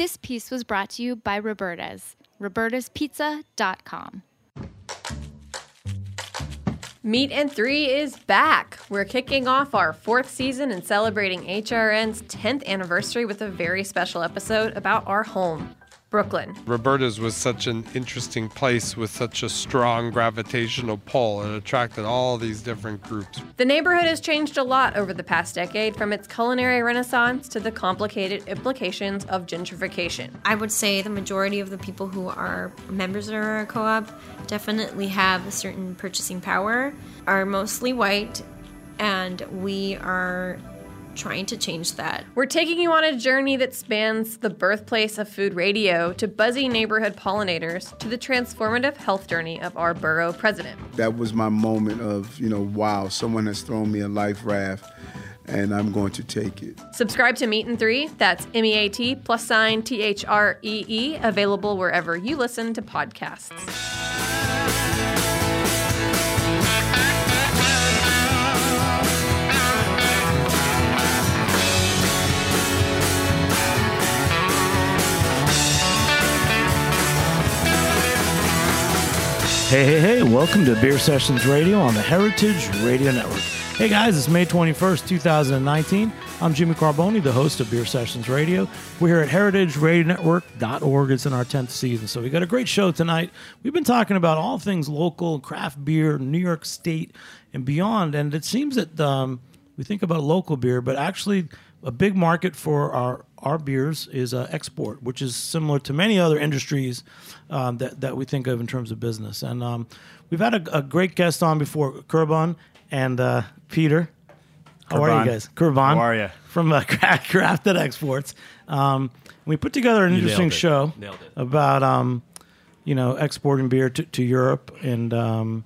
This piece was brought to you by Roberta's, robertaspizza.com. Meat and Three is back. We're kicking off our fourth season and celebrating HRN's 10th anniversary with a very special episode about our home. Brooklyn. Roberta's was such an interesting place with such a strong gravitational pull. It attracted all these different groups. The neighborhood has changed a lot over the past decade, from its culinary renaissance to the complicated implications of gentrification. I would say the majority of the people who are members of our co op definitely have a certain purchasing power, are mostly white, and we are trying to change that. We're taking you on a journey that spans the birthplace of food radio to buzzy neighborhood pollinators to the transformative health journey of our borough president. That was my moment of, you know, wow, someone has thrown me a life raft and I'm going to take it. Subscribe to Meat and Three. That's M E A T plus sign T H R E E, available wherever you listen to podcasts. Hey, hey, hey, welcome to Beer Sessions Radio on the Heritage Radio Network. Hey guys, it's May 21st, 2019. I'm Jimmy Carbone, the host of Beer Sessions Radio. We're here at heritageradionetwork.org. It's in our 10th season. So we got a great show tonight. We've been talking about all things local, craft beer, New York State, and beyond. And it seems that um, we think about local beer, but actually a big market for our our beers is uh, export, which is similar to many other industries um, that that we think of in terms of business. And um, we've had a, a, great guest on before, Kurban and uh, Peter. How Kurban. are you guys? Kurban. How are you? From uh, Crafted Exports. Um, we put together an You interesting show about um, you know exporting beer to, to Europe and um,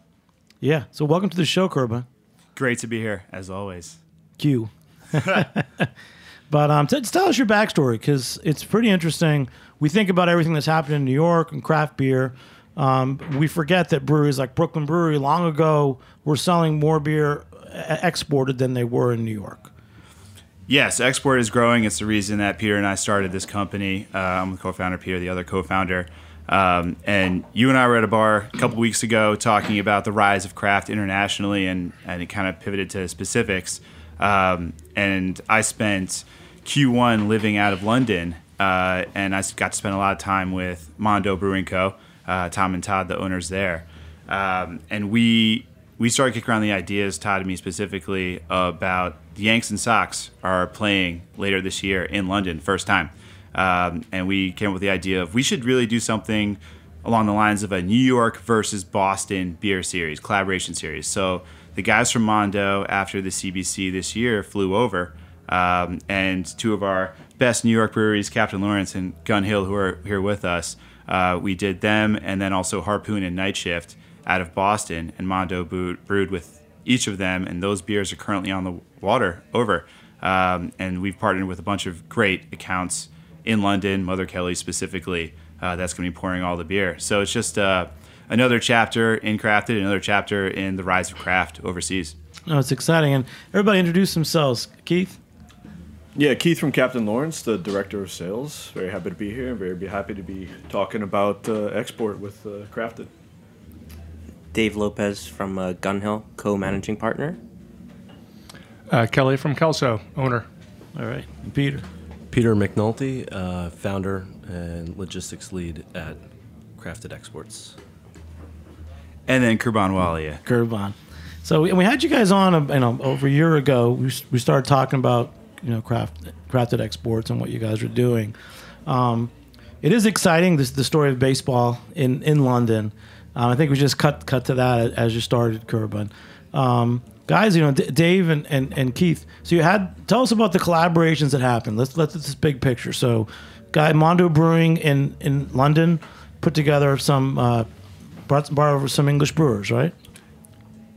yeah. So welcome to the show, Kurban. Great to be here, as always. Q. but um, t- tell us your backstory because it's pretty interesting. We think about everything that's happened in New York and craft beer. Um, we forget that breweries like Brooklyn Brewery long ago were selling more beer exported than they were in New York. Yes, export is growing. It's the reason that Peter and I started this company. Uh, I'm the co-founder. Peter, the other co-founder. Um, and you and I were at a bar a couple weeks ago talking about the rise of craft internationally, and, and it kind of pivoted to specifics. Um, and I spent Q1 living out of London, uh, and I got to spend a lot of time with Mondo Brewing Co. Uh, Tom and Todd, the owners there, um, and we we started kicking around the ideas, Todd and me specifically, about the Yanks and Sox are playing later this year in London, first time, um, and we came up with the idea of we should really do something along the lines of a New York versus Boston beer series, collaboration series. So the guys from Mondo, after the CBC this year, flew over, um, and two of our best New York breweries, Captain Lawrence and Gun Hill, who are here with us, uh, we did them, and then also Harpoon and Night Shift out of Boston, and Mondo brewed, with each of them, and those beers are currently on the water over. Um, and we've partnered with a bunch of great accounts in London, Mother Kelly specifically, uh, that's going to be pouring all the beer. So it's just uh, another chapter in Crafted, another chapter in the rise of craft overseas. No, it's exciting, and everybody introduce themselves. Keith. Yeah, Keith from Captain Lawrence, the director of sales. Very happy to be here. Very happy to be talking about uh, export with uh, Crafted. Dave Lopez from uh, Gun Hill, co-managing partner. Uh, Kelly from Kelso, owner. All right, Peter. Peter McNulty, uh, founder and logistics lead at Crafted Exports. And then Kurban Walia. Kurban. So we, we had you guys on, uh, you know, over a year ago. We, we started talking about you know craft crafted exports and what you guys are doing. Um, it is exciting. This the story of baseball in in London. Um, I think we just cut cut to that as you started, Kurban. Um, guys, you know, D- Dave and, and, and Keith. So you had tell us about the collaborations that happened. Let's let's this big picture. So, guy Mondo Brewing in in London put together some uh, brought brought over some English brewers, right?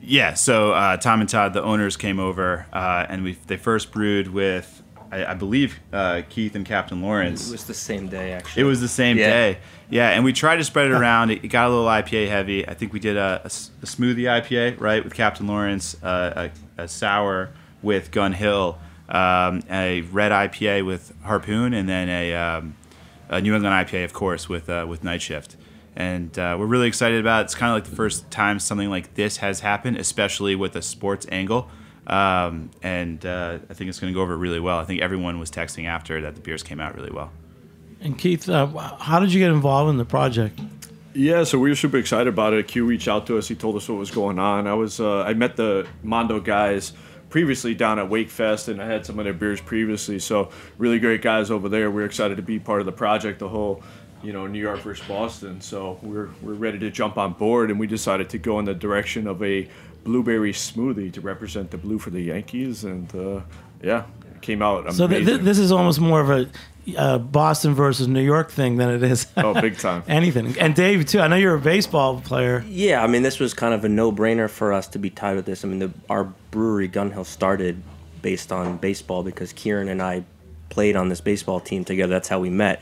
Yeah, so uh, Tom and Todd, the owners, came over, uh, and we they first brewed with, I, I believe, uh, Keith and Captain Lawrence. It was the same day, actually. It was the same Yeah. day. Yeah, and we tried to spread it around. It, it got a little IPA heavy. I think we did a smoothie IPA, right, with Captain Lawrence, uh, a, a sour with Gun Hill, um, a red IPA with Harpoon, and then a um, uh, New England IPA, of course, with uh, with Night Shift. And uh, we're really excited about it. It's kind of like the first time something like this has happened, especially with a sports angle. Um, and uh, I think it's going to go over really well. I think everyone was texting after that the beers came out really well. And Keith, uh, how did you get involved in the project? Yeah, so we were super excited about it. Q reached out to us. He told us what was going on. I was uh, I met the Mondo guys previously down at Wakefest, and I had some of their beers previously. So really great guys over there. We are excited to be part of the project. The whole, you know, New York versus Boston. So we're we're ready to jump on board, and we decided to go in the direction of a blueberry smoothie to represent the blue for the Yankees, and uh, yeah, it came out amazing. So th- th- this is almost more of a uh, Boston versus New York thing than it is. oh, big time. anything. And Dave too. I know you're a baseball player. Yeah, I mean, this was kind of a no-brainer for us to be tied with this. I mean, the, our brewery Gun Hill started based on baseball because Kieran and I played on this baseball team together. That's how we met.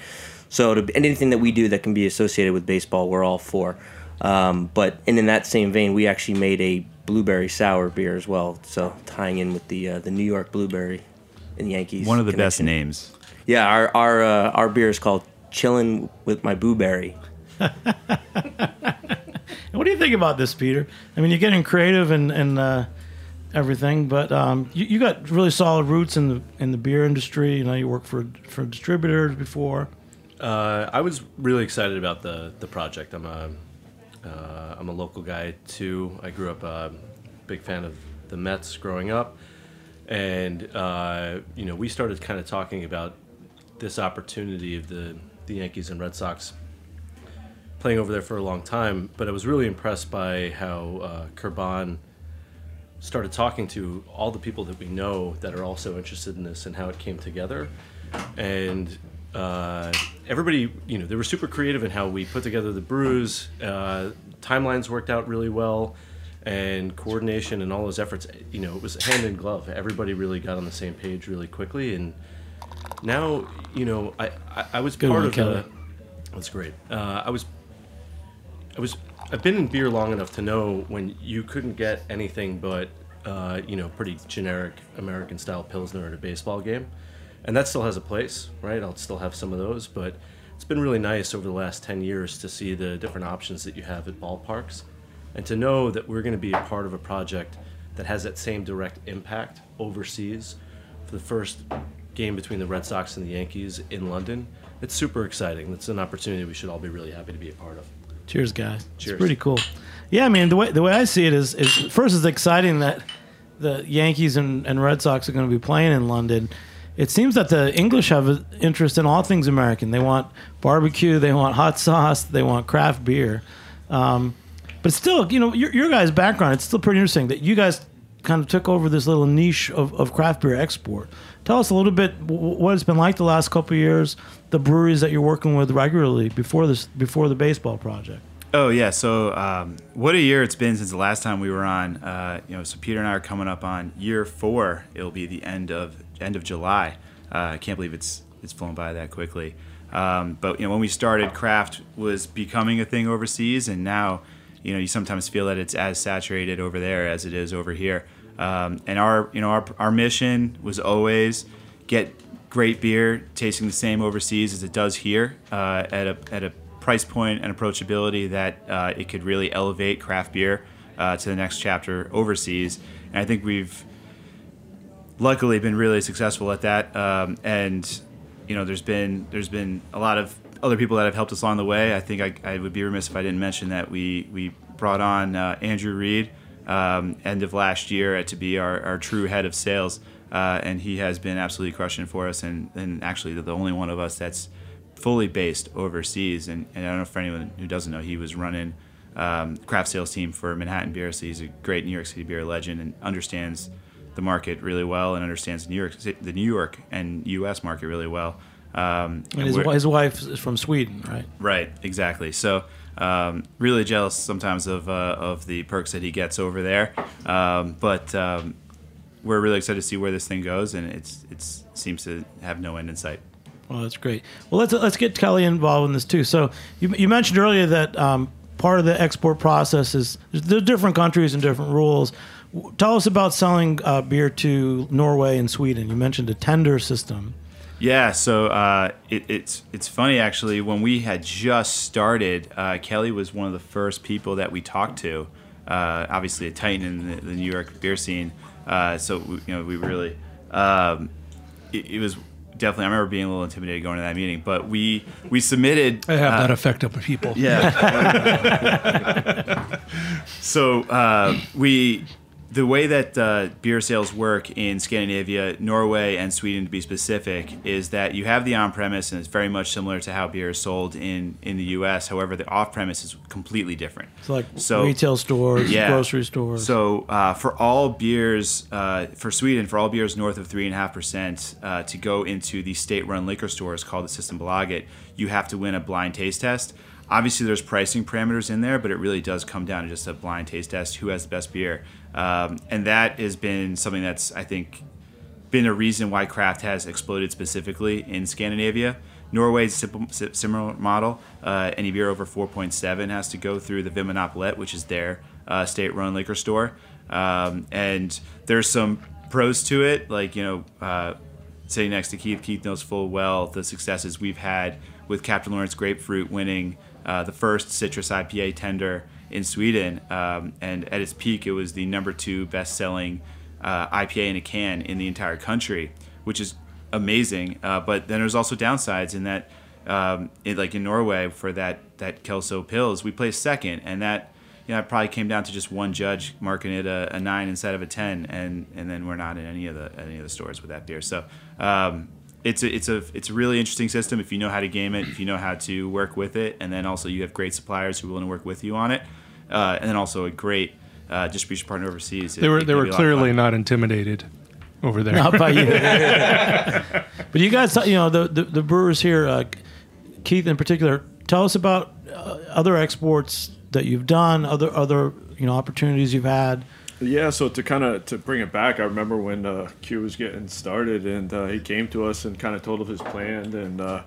So to, anything that we do that can be associated with baseball, we're all for. Um, but and in that same vein, we actually made a blueberry sour beer as well. So tying in with the uh, the New York blueberry and Yankees. One of the connection. best names. Yeah, our our uh, our beer is called Chillin' with My Blueberry. what do you think about this, Peter? I mean, you're getting creative and and uh, everything, but um, you, you got really solid roots in the in the beer industry. You know, you worked for for distributors before. Uh, I was really excited about the the project. I'm a uh, I'm a local guy too. I grew up a big fan of the Mets growing up, and uh, you know we started kind of talking about this opportunity of the the Yankees and Red Sox playing over there for a long time. But I was really impressed by how uh, Kurban started talking to all the people that we know that are also interested in this and how it came together, and uh, everybody, you know, they were super creative in how we put together the brews. Uh, timelines worked out really well, and coordination and all those efforts. You know, it was hand in glove. Everybody really got on the same page really quickly, and now, you know, I I, I was Good part one, of Kelly. the. That's great. Uh, I was. I was. I've been in beer long enough to know when you couldn't get anything but, uh, you know, pretty generic American style pilsner at a baseball game and that still has a place, right? I'll still have some of those, but it's been really nice over the last 10 years to see the different options that you have at ballparks and to know that we're going to be a part of a project that has that same direct impact overseas for the first game between the Red Sox and the Yankees in London. It's super exciting. It's an opportunity we should all be really happy to be a part of. Cheers, guys. Cheers. It's pretty cool. Yeah, I mean the way the way I see it is is first it's exciting that the Yankees and, and Red Sox are going to be playing in London. It seems that the English have an interest in all things American. They want barbecue, they want hot sauce, they want craft beer. Um, but still, you know, your, your guys' background, it's still pretty interesting that you guys kind of took over this little niche of, of craft beer export. Tell us a little bit wh- what it's been like the last couple years, the breweries that you're working with regularly before this before the baseball project. Oh yeah, so um, what a year it's been since the last time we were on. Uh, you know, so Peter and I are coming up on year four. It'll be the end of end of July. Uh, I can't believe it's it's flown by that quickly. Um, but you know, when we started, craft was becoming a thing overseas, and now, you know, you sometimes feel that it's as saturated over there as it is over here. Um, and our you know our our mission was always get great beer tasting the same overseas as it does here uh, at a at a price point and approachability that uh, it could really elevate craft beer uh, to the next chapter overseas. And I think we've luckily been really successful at that. Um, and you know, there's been there's been a lot of other people that have helped us along the way. I think I, I would be remiss if I didn't mention that we we brought on uh, Andrew Reed um, end of last year to be our, our true head of sales. Uh, and he has been absolutely crushing for us, and, and actually the only one of us that's fully based overseas. And, and I don't know for anyone who doesn't know, he was running um, craft sales team for Manhattan Beer, so he's a great New York City beer legend and understands the market really well and understands New York, the New York and U.S. market really well. Um, And his, his wife is from Sweden, right? Right, exactly. So, um, really jealous sometimes of uh, of the perks that he gets over there. Um, but um, we're really excited to see where this thing goes, and it's it's seems to have no end in sight. Well, that's great. Well, let's let's get Kelly involved in this too. So you, you mentioned earlier that um, part of the export process is there's different countries and different rules. Tell us about selling uh, beer to Norway and Sweden. You mentioned a tender system. Yeah, so uh, it, it's it's funny actually. When we had just started, uh, Kelly was one of the first people that we talked to. Uh, obviously, a titan in the, the New York beer scene. Uh, so we, you know, we really um, it, it was definitely. I remember being a little intimidated going to that meeting, but we we submitted. I have uh, that effect up with people. Yeah. so uh, we, the way that uh, beer sales work in Scandinavia, Norway, and Sweden, to be specific, is that you have the on-premise, and it's very much similar to how beer is sold in in the U.S. However, the off-premise is completely different. It's like retail stores, grocery stores. So uh, for all beers, uh, for Sweden, for all beers north of three and a half percent, uh, to go into the state-run liquor stores called the System Systembolaget, you have to win a blind taste test. Obviously, there's pricing parameters in there, but it really does come down to just a blind taste test: who has the best beer, um, and that has been something that's I think been a reason why craft has exploded specifically in Scandinavia. Norway's simple, similar model. Uh, any beer over 4.7 has to go through the Vinmonopolet, which is their uh, state-run liquor store. Um, and there's some pros to it, like you know, uh, sitting next to Keith. Keith knows full well the successes we've had with Captain Lawrence Grapefruit winning uh, the first citrus IPA tender in Sweden, um, and at its peak, it was the number two best-selling uh, IPA in a can in the entire country, which is amazing. Uh, but then there's also downsides in that, um, it, like in Norway for that that Kelso Pils, we placed second, and that you know it probably came down to just one judge marking it a, a nine instead of a ten, and and then we're not in any of the any of the stores with that beer. So. Um, it's a, it's a it's a really interesting system if you know how to game it, if you know how to work with it, and then also you have great suppliers who are willing to work with you on it, uh, and then also a great uh, distribution partner overseas. They were it they were be a lot of clearly not intimidated over there. Not by you. but you guys, you know, the the, the brewers here, uh, Keith in particular, tell us about uh, other exports that you've done, other other you know opportunities you've had. Yeah, so to kind of to bring it back, I remember when uh, Q was getting started, and uh, he came to us and kind of told of his plan, and uh,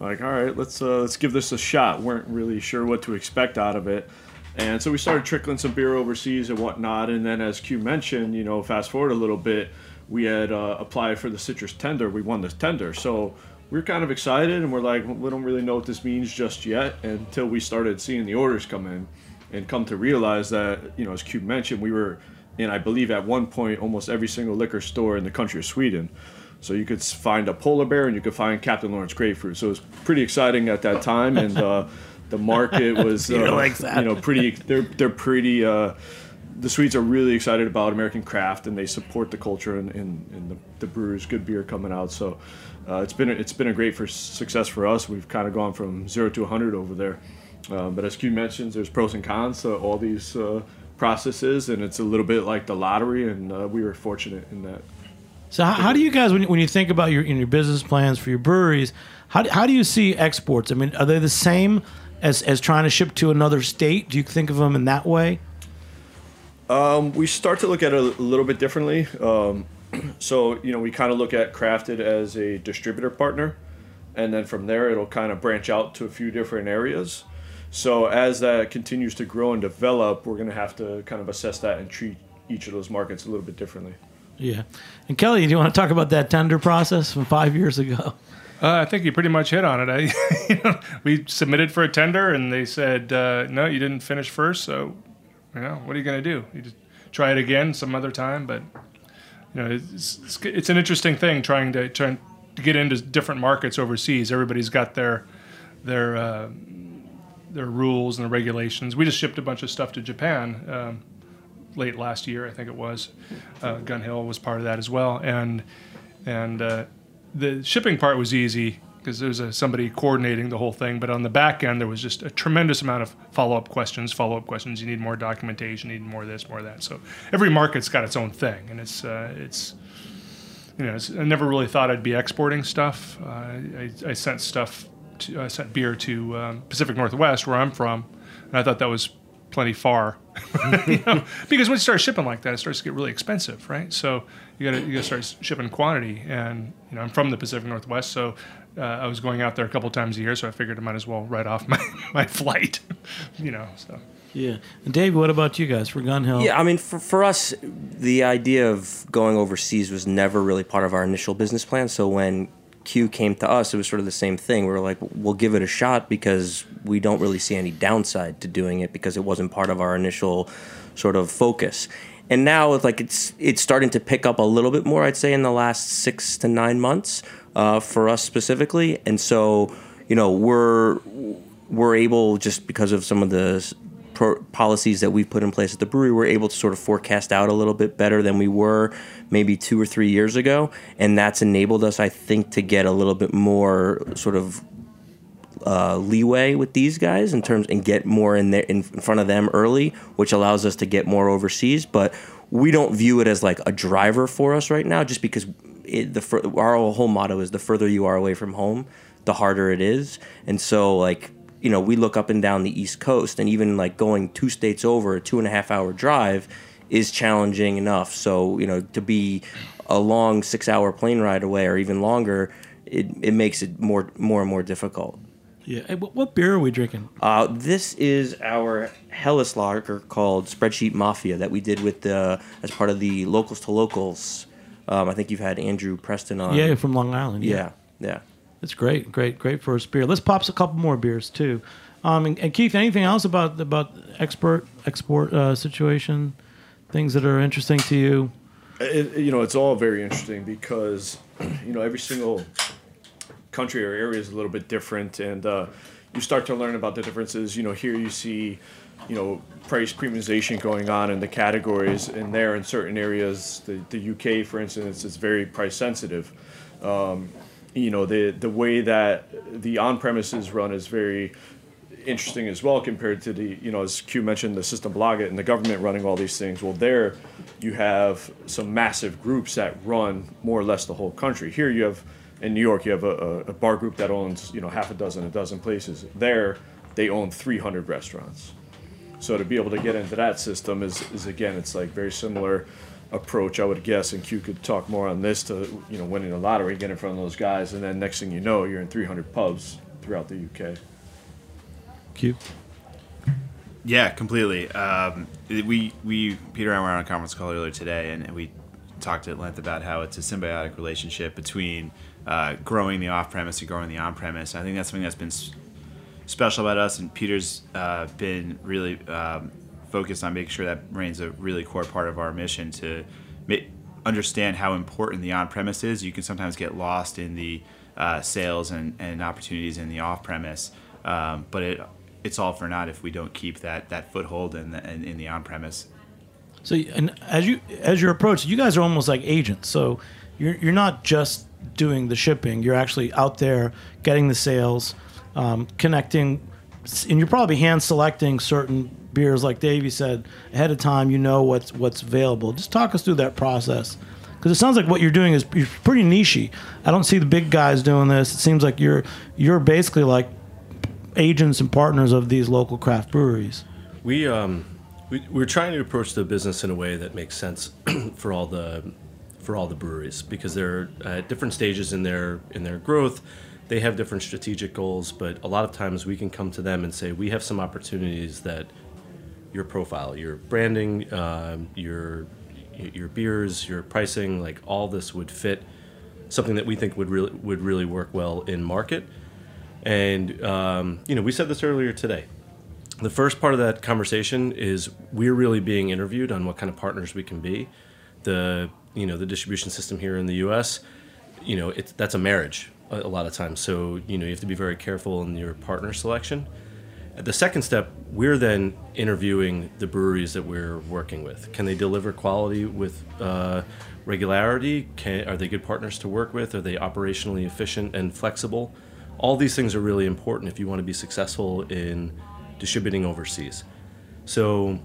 like, all right, let's uh, let's give this a shot. We weren't really sure what to expect out of it, and so we started trickling some beer overseas and whatnot. And then, as Q mentioned, you know, fast forward a little bit, we had uh, applied for the citrus tender. We won this tender, so we are kind of excited, and we're like, we don't really know what this means just yet until we started seeing the orders come in and come to realize that, you know, as Cube mentioned, we were in, I believe, at one point, almost every single liquor store in the country of Sweden. So you could find a polar bear and you could find Captain Lawrence grapefruit. So it was pretty exciting at that time, and uh, the market was, uh, likes you know, pretty. They're they're pretty. Uh, the Swedes are really excited about American craft, and they support the culture and, and, and the, the brewers' good beer coming out. So uh, it's been a, it's been a great for success for us. We've kind of gone from zero to 100 over there. Um, but as Q mentions, there's pros and cons to all these uh, processes, and it's a little bit like the lottery, and uh, we were fortunate in that. So how, how do you guys, when you, when you think about your in your business plans for your breweries, how do, how do you see exports? I mean, are they the same as as trying to ship to another state? Do you think of them in that way? Um, we start to look at it a little bit differently. Um, so, you know, we kind of look at Crafted as a distributor partner, and then from there, it'll kind of branch out to a few different areas. So, as that continues to grow and develop, we're going to have to kind of assess that and treat each of those markets a little bit differently. Yeah. And Kelly, do you want to talk about that tender process from five years ago? Uh, I think you pretty much hit on it. I, you know, we submitted for a tender, and they said, uh, "No, you didn't finish first. So, you know, what are you going to do? You just try it again some other time." But you know, it's, it's, it's an interesting thing trying to trying to get into different markets overseas. Everybody's got their their uh, their rules and the regulations. We just shipped a bunch of stuff to Japan um, late last year, I think it was. Uh, Gun Hill was part of that as well, and and uh, the shipping part was easy because there was a, somebody coordinating the whole thing. But on the back end, there was just a tremendous amount of follow up questions. Follow up questions. You need more documentation. You need more this, more that. So every market's got its own thing, and it's uh, it's you know I never really thought I'd be exporting stuff. Uh, I, I sent stuff. To, I sent beer to um, Pacific Northwest, where I'm from, and I thought that was plenty far. you know, because when you start shipping like that, it starts to get really expensive, right? So you got to you got to start shipping quantity, and you know I'm from the Pacific Northwest, so uh, I was going out there a couple times a year, so I figured I might as well write off my my flight, you know. So Yeah. And Dave, what about you guys for Gun Hill? Yeah, I mean, for, for us, the idea of going overseas was never really part of our initial business plan. So when Q came to us, it was sort of the same thing. We were like, we'll give it a shot because we don't really see any downside to doing it because it wasn't part of our initial sort of focus. And now it's like it's it's starting to pick up a little bit more, I'd say, in the last six to nine months uh, for us specifically. And so, you know, we're we're able just because of some of the pro- policies that we've put in place at the brewery, we're able to sort of forecast out a little bit better than we were maybe two or three years ago, and that's enabled us, I think, to get a little bit more sort of uh, leeway with these guys in terms and get more in there in front of them early, which allows us to get more overseas. But we don't view it as like a driver for us right now, just because it, the our whole motto is the further you are away from home, the harder it is. And so like you know we look up and down the East Coast, and even like going two states over a two and a half hour drive is challenging enough. So you know to be a long six hour plane ride away or even longer, it, it makes it more more and more difficult. Yeah. Hey, what, what beer are we drinking? Uh, this is our Helles lager called Spreadsheet Mafia that we did with the as part of the Locals to Locals. Um, I think you've had Andrew Preston on. yeah, from Long Island. yeah, yeah. It's great, great, great first beer. Let's pop a couple more beers too. Um, and, and Keith, anything else about about export export uh, situation? Things that are interesting to you? It, you know, it's all very interesting because, you know, every single country or area is a little bit different, and uh, you start to learn about the differences. You know, here you see, you know, price premiumization going on in the categories, and there in certain areas, the, the UK, for instance, is very price sensitive. Um, you know, the the way that the on premises run is very interesting as well compared to the you know as Q mentioned the Systembolaget and the government running all these things. Well, there you have some massive groups that run more or less the whole country. Here you have in New York you have a, a, a bar group that owns you know half a dozen, a dozen places. There they own 300 restaurants. So to be able to get into that system is, is again it's like very similar approach I would guess and Q could talk more on this to you know winning the lottery, get in front of those guys, and then next thing you know you're in 300 pubs throughout the UK. Q. Yeah, completely. Um, we we Peter and I were on a conference call earlier today, and we talked at length about how it's a symbiotic relationship between uh, growing the off-premise and growing the on-premise. I think that's something that's been special about us, and Peter's uh, been really um, focused on making sure that remains a really core part of our mission to ma- understand how important the on-premise is. You can sometimes get lost in the uh, sales and, and opportunities in the off-premise, um, but it it's all for naught if we don't keep that that foothold in the in, in the on-premise. So, and as you as your approach, you guys are almost like agents. So, you're you're not just doing the shipping. You're actually out there getting the sales, um, connecting, and you're probably hand selecting certain beers, like Davey said ahead of time. You know what's what's available. Just talk us through that process. Because it sounds like what you're doing is you're pretty nichey. I don't see the big guys doing this. It seems like you're you're basically like agents and partners of these local craft breweries. We um, we we're trying to approach the business in a way that makes sense for all the for all the breweries because they're at different stages in their in their growth. They have different strategic goals, but a lot of times we can come to them and say we have some opportunities that your profile, your branding, um, your your beers, your pricing, like all this would fit something that we think would really would really work well in market. And um, you know, we said this earlier today. The first part of that conversation is we're really being interviewed on what kind of partners we can be. The you know the distribution system here in the U.S. You know, it's that's a marriage a, a lot of times. So you know you have to be very careful in your partner selection. The second step, we're then interviewing the breweries that we're working with. Can they deliver quality with uh, regularity? Can, are they good partners to work with? Are they operationally efficient and flexible? All these things are really important if you want to be successful in distributing overseas. So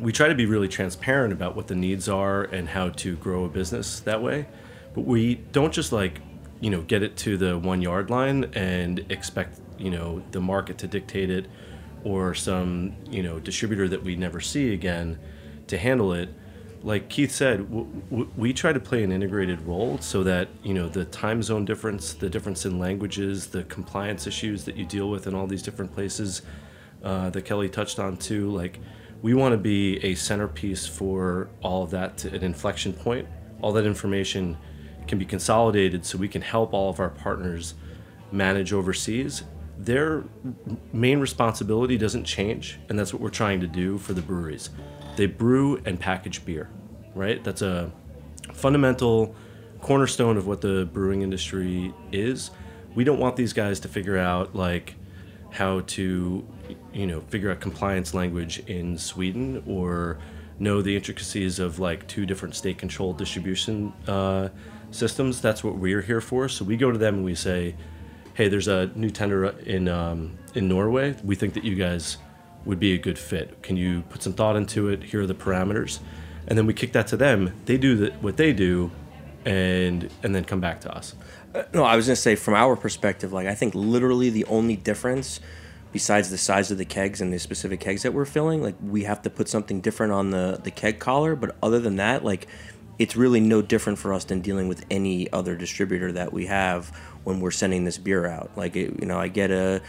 we try to be really transparent about what the needs are and how to grow a business that way. But we don't just like, you know, get it to the one yard line and expect, you know, the market to dictate it or some, you know, distributor that we never see again to handle it. Like Keith said, w- w- we try to play an integrated role so that, you know, the time zone difference, the difference in languages, the compliance issues that you deal with in all these different places uh, that Kelly touched on too, like, we want to be a centerpiece for all of that, to, an inflection point. All that information can be consolidated so we can help all of our partners manage overseas, their main responsibility doesn't change, and that's what we're trying to do for the breweries. They brew and package beer, right? That's a fundamental cornerstone of what the brewing industry is. We don't want these guys to figure out like how to, you know, figure out compliance language in Sweden or know the intricacies of like two different state-controlled distribution uh, systems. That's what we're here for. So we go to them and we say, "Hey, there's a new tender in um, in Norway. We think that you guys would be a good fit. Can you put some thought into it? Here are the parameters." And then we kick that to them. They do the, what they do, and and then come back to us. Uh, no, I was gonna say from our perspective, like I think literally the only difference, besides the size of the kegs and the specific kegs that we're filling, like we have to put something different on the the keg collar. But other than that, like it's really no different for us than dealing with any other distributor that we have when we're sending this beer out. Like it, you know, I get a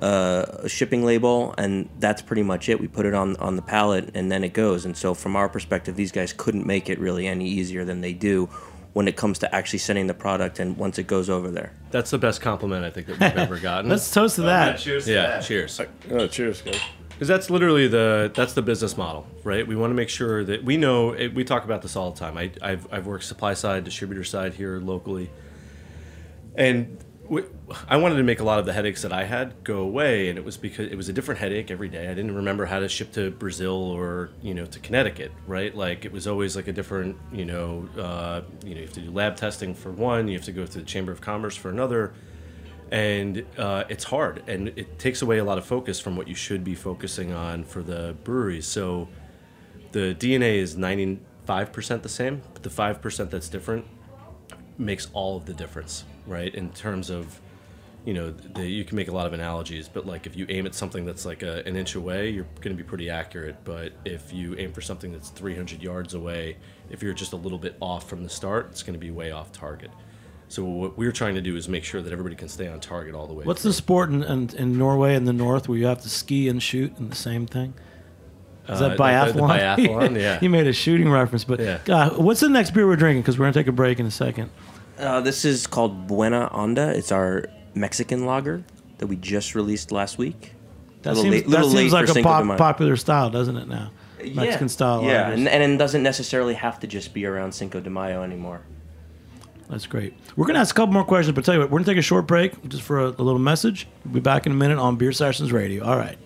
uh, a shipping label, and that's pretty much it. We put it on on the pallet, and then it goes. And so, from our perspective, these guys couldn't make it really any easier than they do when it comes to actually sending the product and once it goes over there. That's the best compliment I think that we've ever gotten. Let's toast to that. cheers. to yeah, that. cheers. Uh, cheers, guys. Because that's literally the that's the business model, right? We want to make sure that we know. It, we talk about this all the time. I, I've I've worked supply side, distributor side here locally, and I wanted to make a lot of the headaches that I had go away, and it was because it was a different headache every day. I didn't remember how to ship to Brazil or you know to Connecticut, right? Like it was always like a different, you know, uh, you know, you have to do lab testing for one, you have to go to the Chamber of Commerce for another and uh, it's hard and it takes away a lot of focus from what you should be focusing on for the breweries so the dna is 95% the same but the 5% that's different makes all of the difference right in terms of you know the, you can make a lot of analogies but like if you aim at something that's like a, an inch away you're going to be pretty accurate but if you aim for something that's 300 yards away if you're just a little bit off from the start it's going to be way off target so what we're trying to do is make sure that everybody can stay on target all the way. What's through. the sport in, in, in Norway in the north where you have to ski and shoot in the same thing? Is Uh, that the- biathlon? the- the biathlon, yeah. he made a shooting reference, but Yeah. uh, what's the next beer we're drinking? Because we're gonna take a break in a second. Uh, this is called Buena Onda. It's our Mexican lager that we just released last week. That Little seems, late- that seems like a pop, popular style, doesn't it? Now, Mexican style. Yeah, and, and it doesn't necessarily have to just be around Cinco de Mayo anymore. That's great. We're going to ask a couple more questions, but tell you what, we're going to take a short break just for a, a little message. We'll be back in a minute on Beer Sessions Radio. All right.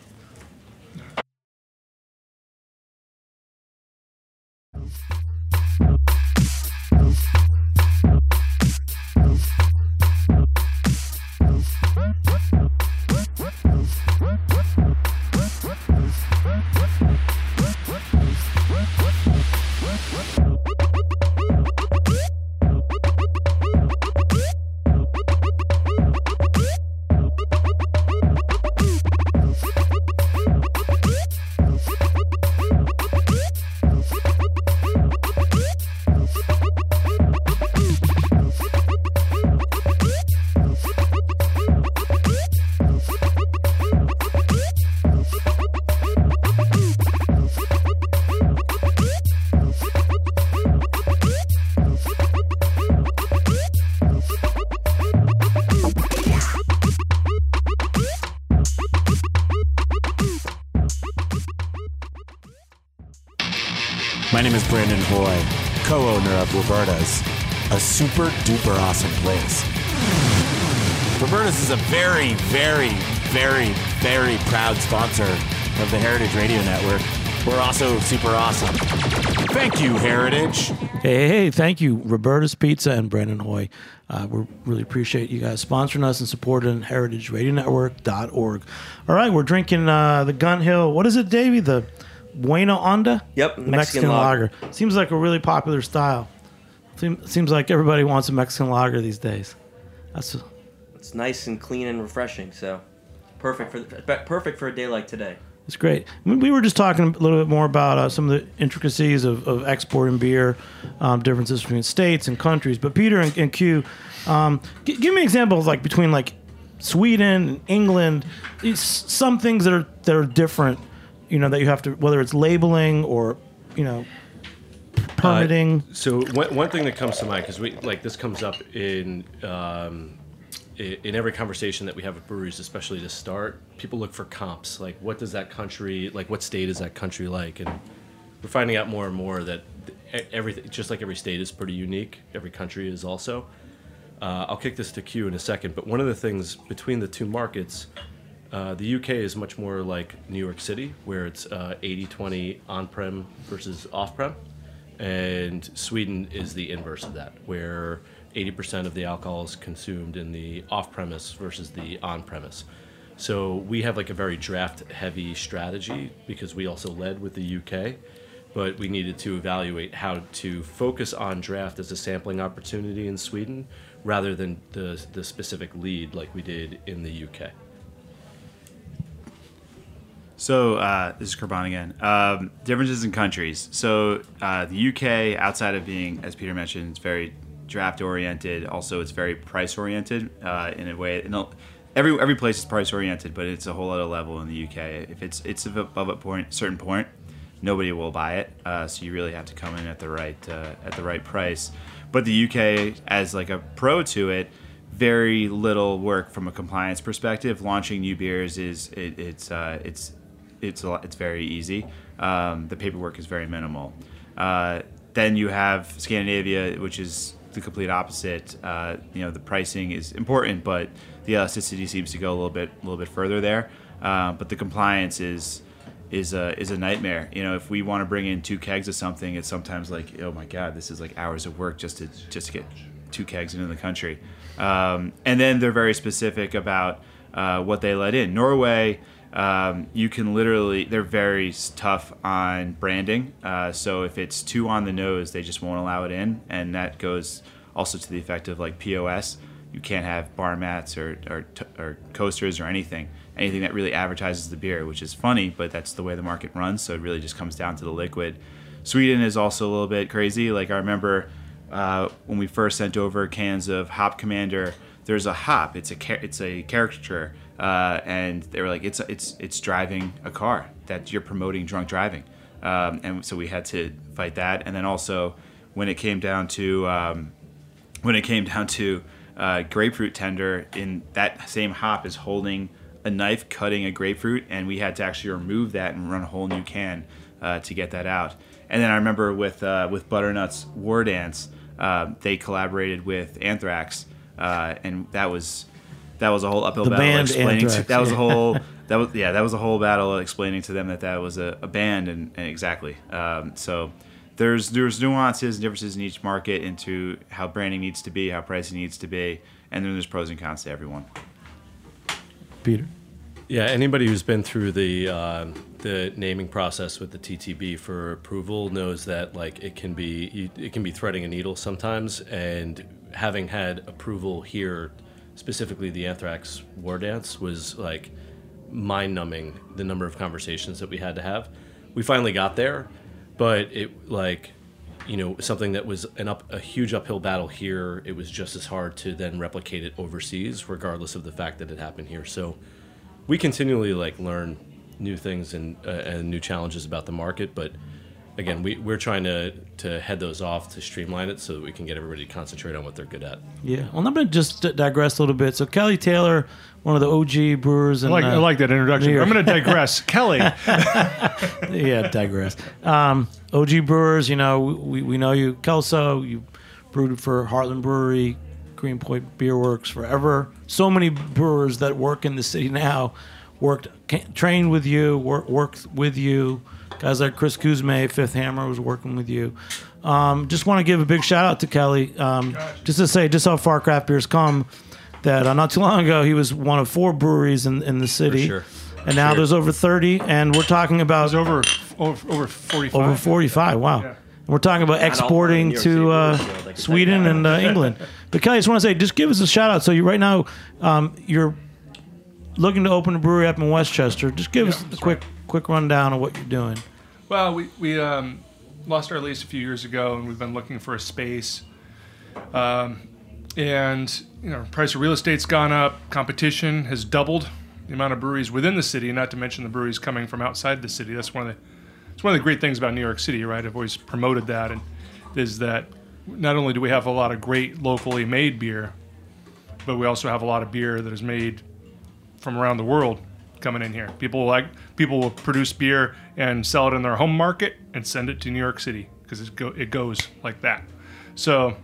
Super duper awesome place. Roberta's is a very, very, very, very proud sponsor of the Heritage Radio Network. We're also super awesome. Thank you, Heritage. Hey, hey, hey, thank you, Roberta's Pizza and Brandon Hoy. Uh, we really appreciate you guys sponsoring us and supporting heritageradionetwork.org. All right, we're drinking uh, the Gun Hill. What is it, Davey? The Buena Onda? Yep, Mexican Mexican lager. lager. Seems like a really popular style. Seem- Seems like everybody wants a Mexican lager these days. That's It's nice and clean and refreshing, so perfect for perfect for a day like today. It's great. We we were just talking a little bit more about uh, some of the intricacies of, of exporting beer, um, differences between states and countries. But Peter and, and Q, um, g- give me examples like between like Sweden and England. Some things that are that are different. You know that you have to whether it's labeling or you know permitting? Uh, so one, one thing that comes to mind because we like this comes up in um, in every conversation that we have with breweries, especially to start. People look for comps, like what does that country, like what state is that country like, and we're finding out more and more that everything, just like every state is pretty unique, every country is also. Uh, I'll kick this to Q in a second, but one of the things between the two markets, uh, the UK is much more like New York City, where it's uh, 80-20 on-prem versus off-prem, and Sweden is the inverse of that, where 80% of the alcohol is consumed in the off-premise versus the on-premise. So we have like a very draft-heavy strategy because we also led with the UK, but we needed to evaluate how to focus on draft as a sampling opportunity in Sweden rather than the the specific lead like we did in the UK. So uh, this is Kurban again. Um, differences in countries. So uh, the UK, outside of being, as Peter mentioned, it's very draft oriented. Also, it's very price oriented uh, in a way. In a, every every place is price oriented, but it's a whole other level in the UK. If it's it's above a point, certain point, nobody will buy it. Uh, so you really have to come in at the right uh, at the right price. But the UK, as like a pro to it, very little work from a compliance perspective. Launching new beers is it, it's uh, it's it's lot, it's very easy. Um, the paperwork is very minimal. Uh, then you have Scandinavia, which is the complete opposite. Uh, you know, the pricing is important, but the elasticity seems to go a little bit a little bit further there. Uh, but the compliance is is a is a nightmare. You know, if we want to bring in two kegs of something, it's sometimes like, oh my god, this is like hours of work just to just to get two kegs into the country. Um, and then they're very specific about uh, what they let in. Norway, um, you can literally they're very tough on branding. Uh, so if it's too on the nose, they just won't allow it in, and that goes also to the effect of like POS. You can't have bar mats or or, or coasters or anything anything that really advertises the beer, which is funny, but that's the way the market runs. So it really just comes down to the liquid. Sweden is also a little bit crazy. Like I remember uh, when we first sent over cans of Hop Commander. There's a hop. It's a it's a caricature, uh, and they were like, it's it's it's driving a car that you're promoting drunk driving, um, and so we had to fight that. And then also when it came down to um, when it came down to uh, grapefruit tender, in that same hop is holding a knife cutting a grapefruit, and we had to actually remove that and run a whole new can uh, to get that out. And then I remember with uh, with Butternut's War Dance, uh, they collaborated with Anthrax, uh, and that was that was a whole uphill The battle band explaining. Anthrax, to, that was a whole that was yeah that was a whole battle explaining to them that that was a, a band and, and exactly. Um, so there's there's nuances and differences in each market into how branding needs to be, how pricing needs to be, and then there's pros and cons to everyone. Peter. Yeah, anybody who's been through the uh, the naming process with the TTB for approval knows that like it can be it can be threading a needle sometimes. And having had approval here, specifically the Anthrax War Dance, was like mind numbing. The number of conversations that we had to have. We finally got there, but it like you know something that was an up a huge uphill battle here. It was just as hard to then replicate it overseas, regardless of the fact that it happened here. So we continually like learn new things and uh, and new challenges about the market but again we, we're trying to to head those off to streamline it so that we can get everybody to concentrate on what they're good at Yeah. Well, I'm going to just digress a little bit. So Kelly Taylor, one of the OG brewers. In, I like, uh, I like that introduction. New I'm going to digress. Kelly. yeah, digress. Um, OG Brewers, you know, we, we know you, Kelso, you brewed for Heartland Brewery, Greenpoint Beer Works forever. So many brewers that work in the city now worked, trained with you, work, worked with you. Guys like Chris Cuzme, Fifth Hammer was working with you. Um, just want to give a big shout out to Kelly. Um, just to say, just how far craft beers come. That uh, not too long ago, he was one of four breweries in, in the city. sure. And now Sure. there's over 30, and we're talking about over over, over 45. over 45. Wow. And we're talking about exporting New York City to uh, brewers, though, like the Sweden and uh, England. But Kelly, I just want to say, just give us a shout out. So you right now, um, you're looking to open a brewery up in Westchester. Just give us a quick quick rundown of what you're doing. Well, we, we um, lost our lease a few years ago, and we've been looking for a space. Um, and you know, price of real estate's gone up. Competition has doubled. The amount of breweries within the city, not to mention the breweries coming from outside the city. That's one of the it's one of the great things about New York City, right? I've always promoted that, and is that not only do we have a lot of great locally made beer, but we also have a lot of beer that is made from around the world coming in here. People like people will produce beer and sell it in their home market and send it to New York City because it, go, it goes like that. So,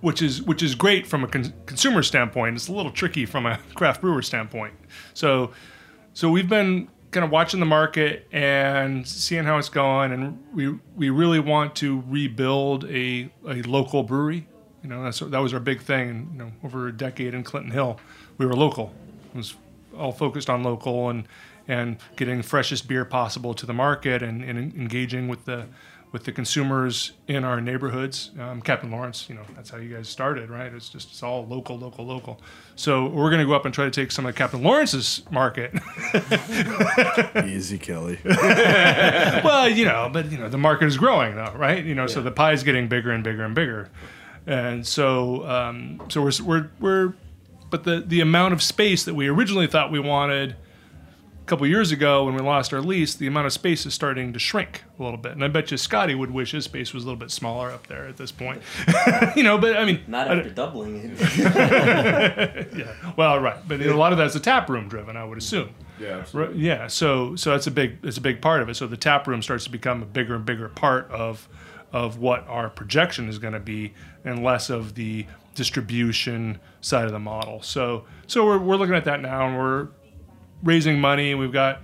which is which is great from a con- consumer standpoint. It's a little tricky from a craft brewer standpoint. So, so we've been kind of watching the market and seeing how it's going, and we we really want to rebuild a a local brewery. You know, that's that was our big thing. You know, over a decade in Clinton Hill, we were local. It was all focused on local and and getting the freshest beer possible to the market and, and engaging with the with the consumers in our neighborhoods. Um, Captain Lawrence, you know, that's how you guys started, right? It's just it's all local, local, local. So we're going to go up and try to take some of Captain Lawrence's market. Easy, Kelly. well, you know, but you know, the market is growing though, right? You know, so the pie is getting bigger and bigger and bigger, and so um, so we're we're we're, but the the amount of space that we originally thought we wanted a couple years ago when we lost our lease, the amount of space is starting to shrink a little bit, and I bet you Scotty would wish his space was a little bit smaller up there at this point. you know, but I mean, Not after doubling it. yeah. Well, right, but a lot of that's a tap room driven, I would mm-hmm. assume. Yeah, Right, yeah. So so that's a big it's a big part of it. So the tap room starts to become a bigger and bigger part of of what our projection is going to be, and less of the distribution side of the model. So so we're we're looking at that now, and we're raising money. We've got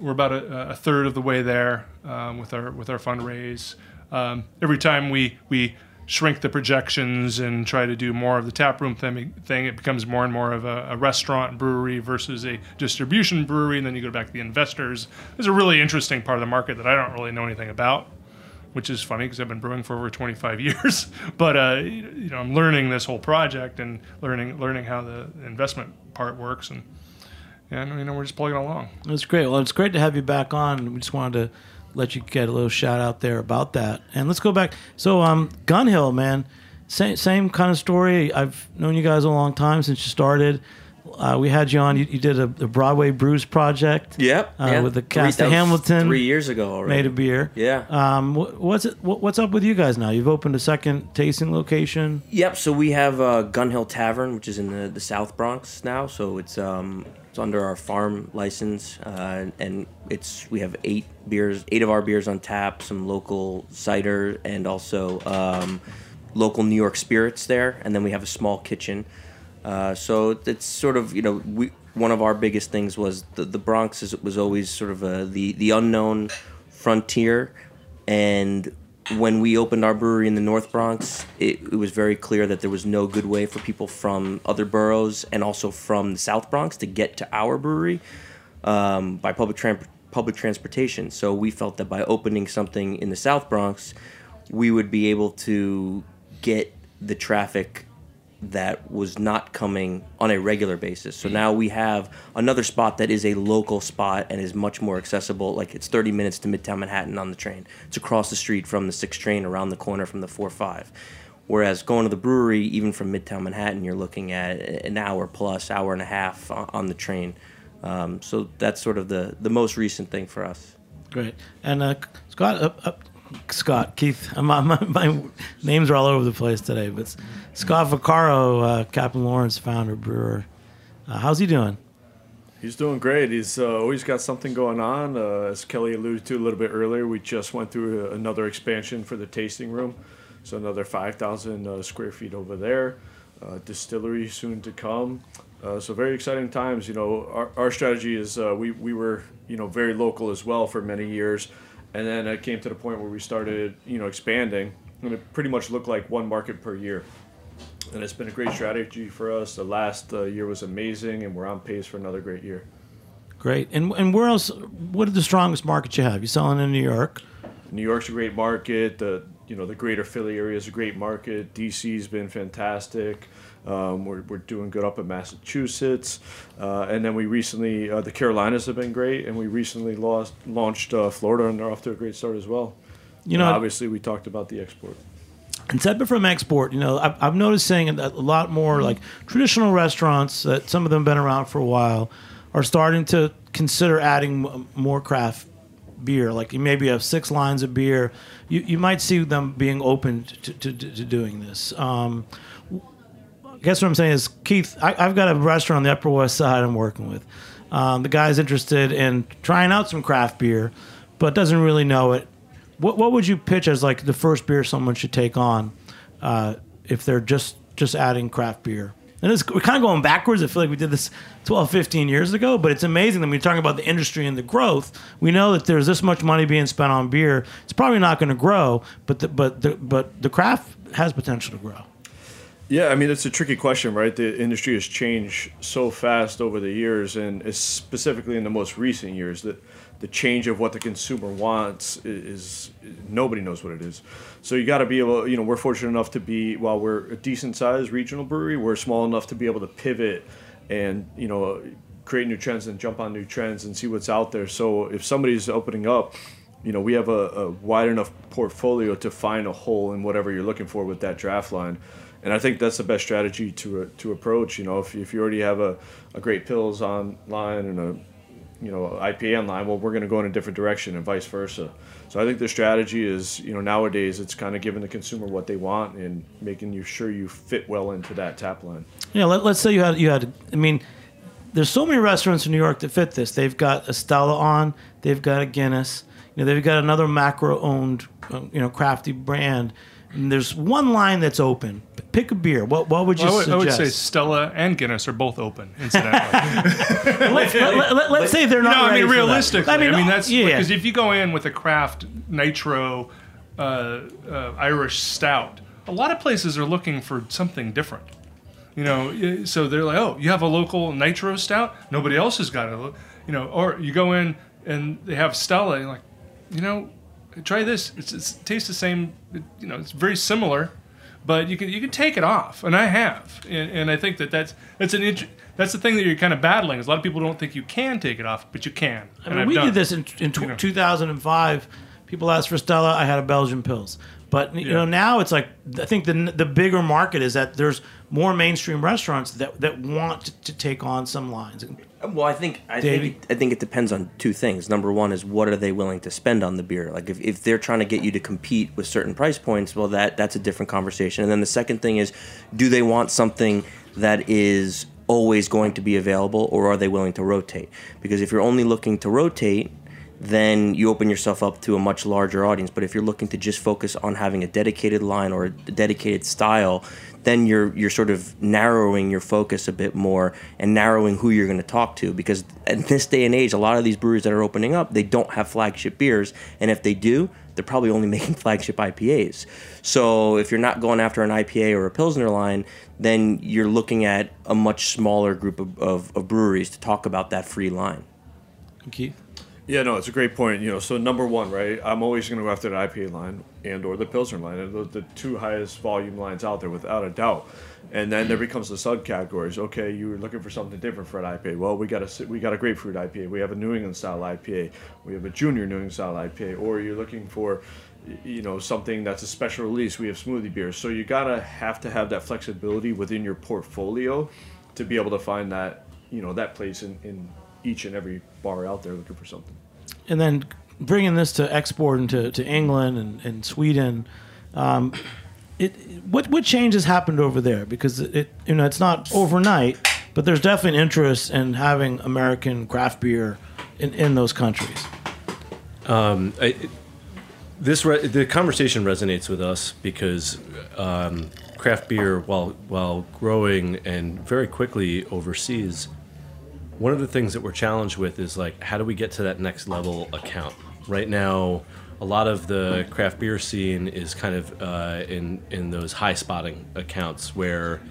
we're about a, a third of the way there um, with our with our fundraise. Um, every time we we shrink the projections and try to do more of the tap room thing, thing it becomes more and more of a, a restaurant brewery versus a distribution brewery. And then you go back to the investors. There's a really interesting part of the market that I don't really know anything about. Which is funny because I've been brewing for over 25 years, but uh, you know I'm learning this whole project and learning learning how the investment part works, and and you know we're just plugging along. That's great. Well, it's great to have you back on. We just wanted to let you get a little shout out there about that. And let's go back. So, um, Gun Hill, man, same same kind of story. I've known you guys a long time since you started. Uh, we had you on. You, you did a, the Broadway Brews project. Yep. Uh, yeah. With the cast that of Hamilton. Three years ago already. Made a beer. Yeah. Um, wh- what's it? wh- What's up with you guys now? You've opened a second tasting location. Yep. So we have uh, Gun Hill Tavern, which is in the, the South Bronx now. So it's um it's under our farm license, uh, and it's we have eight beers, eight of our beers on tap, some local cider, and also um, local New York spirits there, and then we have a small kitchen. Uh, so it's sort of you know we one of our biggest things was the the Bronx is, was always sort of a, the the unknown frontier, and when we opened our brewery in the North Bronx, it, it was very clear that there was no good way for people from other boroughs and also from the South Bronx to get to our brewery um, by public tran- public transportation. So we felt that by opening something in the South Bronx, we would be able to get the traffic that was not coming on a regular basis. So now we have another spot that is a local spot and is much more accessible. Like it's 30 minutes to Midtown Manhattan on the train. It's across the street from the 6 train, around the corner from the 4 5. Whereas going to the brewery, even from Midtown Manhattan, you're looking at an hour plus, hour and a half on the train. Um, so that's sort of the, the most recent thing for us. Great. And uh, Scott, uh, uh, Scott, Keith, my, my, my names are all over the place today, but Scott Vaccaro, uh, Captain Lawrence founder, brewer. Uh, how's he doing? He's doing great. He's uh, always got something going on. Uh, as Kelly alluded to a little bit earlier, we just went through another expansion for the tasting room. So another 5,000 uh, square feet over there. Uh, distillery soon to come. Uh, so very exciting times. You know, our, our strategy is uh, we, we were, you know, very local as well for many years. And then it came to the point where we started, you know, expanding. And it pretty much looked like one market per year and it's been a great strategy for us. The last uh, year was amazing, and we're on pace for another great year. Great. And and where else? What are the strongest markets you have? You selling in New York? New York's a great market. The you know the greater Philly area is a great market. DC's been fantastic. Um, we're, we're doing good up in Massachusetts, uh, and then we recently uh, the Carolinas have been great, and we recently lost, launched uh, Florida, and they're off to a great start as well. You And know- obviously we talked about the export. And separate from export, you know, I've, I've noticed saying a lot more like traditional restaurants that some of them have been around for a while are starting to consider adding more craft beer. Like you maybe have six lines of beer. You you might see them being open to to, to, doing this. Um, I guess what I'm saying is, Keith, I, I've got a restaurant on the Upper West Side I'm working with. Um, the guy's interested in trying out some craft beer, but doesn't really know it. What what would you pitch as like the first beer someone should take on uh, if they're just just adding craft beer? And it's, we're kind of going backwards. I feel like we did this 12, 15 years ago, but it's amazing that you're talking about the industry and the growth, we know that there's this much money being spent on beer. It's probably not going to grow, but the, but the, but the craft has potential to grow. Yeah, I mean it's a tricky question, right? The industry has changed so fast over the years, and specifically in the most recent years that the change of what the consumer wants is, is nobody knows what it is. So you got to be able. You know, we're fortunate enough to be while we're a decent sized regional brewery, we're small enough to be able to pivot and you know create new trends and jump on new trends and see what's out there. So if somebody's opening up you know, we have a, a, wide enough portfolio to find a hole in whatever you're looking for with that draft line and I think that's the best strategy to uh, to approach. You know, if, if you already have a, a great Pils online and a you know IPA online, well, we're going to go in a different direction, and vice versa. So I think the strategy is, you know, nowadays it's kind of giving the consumer what they want and making you sure you fit well into that tap line. Yeah, let, us say you had you had. I mean, there's so many restaurants in New York that fit this. They've got a Stella on, they've got a Guinness, you know, they've got another macro-owned, um, you know, crafty brand and there's one line that's open. Pick a beer. What what would you well, I, would, suggest? I would say Stella and Guinness are both open. Incidentally, let's, let, us say they're not. No, I mean realistically. I mean, I mean that's yeah. because if you go in with a craft nitro uh, uh, Irish stout, a lot of places are looking for something different. You know, so they're like, oh, you have a local nitro stout. Nobody else has got it. You know, or you go in and they have Stella. And like, you know, try this. It's, it's, it tastes the same. It, you know, it's very similar, but you can you can take it off, and I have, and, and I think that that's that's an int- that's the thing that you're kind of battling. Is a lot of people don't think you can take it off, but you can. I mean, we did this in, in t- you know. 2005. People asked for Stella. I had a Belgian Pils. But you yeah. know now it's like I think the the bigger market is that there's more mainstream restaurants that, that want to, to take on some lines. Well, I think I think it, I think it depends on two things. Number one is what are they willing to spend on the beer? Like if, if they're trying to get you to compete with certain price points, well that that's a different conversation. And then the second thing is, do they want something that is always going to be available, or are they willing to rotate? Because if you're only looking to rotate, then you open yourself up to a much larger audience. But if you're looking to just focus on having a dedicated line or a dedicated style, then you're you're sort of narrowing your focus a bit more and narrowing who you're going to talk to because in this day and age a lot of these breweries that are opening up they don't have flagship beers and if they do they're probably only making flagship IPAs. So if you're not going after an IPA or a Pilsner line, then you're looking at a much smaller group of, of, of breweries to talk about that free line. Keith? Yeah, no, it's a great point. You know, so number one, right? I'm always going to go after the IPA line and or the Pilsner line, and the, two highest volume lines out there without a doubt. And then there becomes the subcategories. Okay, you were looking for something different for an IPA. Well, we got a we got a grapefruit IPA. We have a New England style IPA. We have a junior New England style IPA. Or you're looking for you know something that's a special release we have smoothie beers so you gotta have to have that flexibility within your portfolio to be able to find that you know that place in, in each and every bar out there looking for something and then bringing this to export into to England and, and Sweden, um, it what what changes happened over there? Because it you know it's not overnight, but there's definitely an interest in having American craft beer in, in those countries. Um, I, this re- the conversation resonates with us because um, craft beer, while while growing and very quickly overseas, one of the things that we're challenged with is like how do we get to that next level account? Right now a lot of the craft beer scene is kind of uh, in in those high spotting accounts where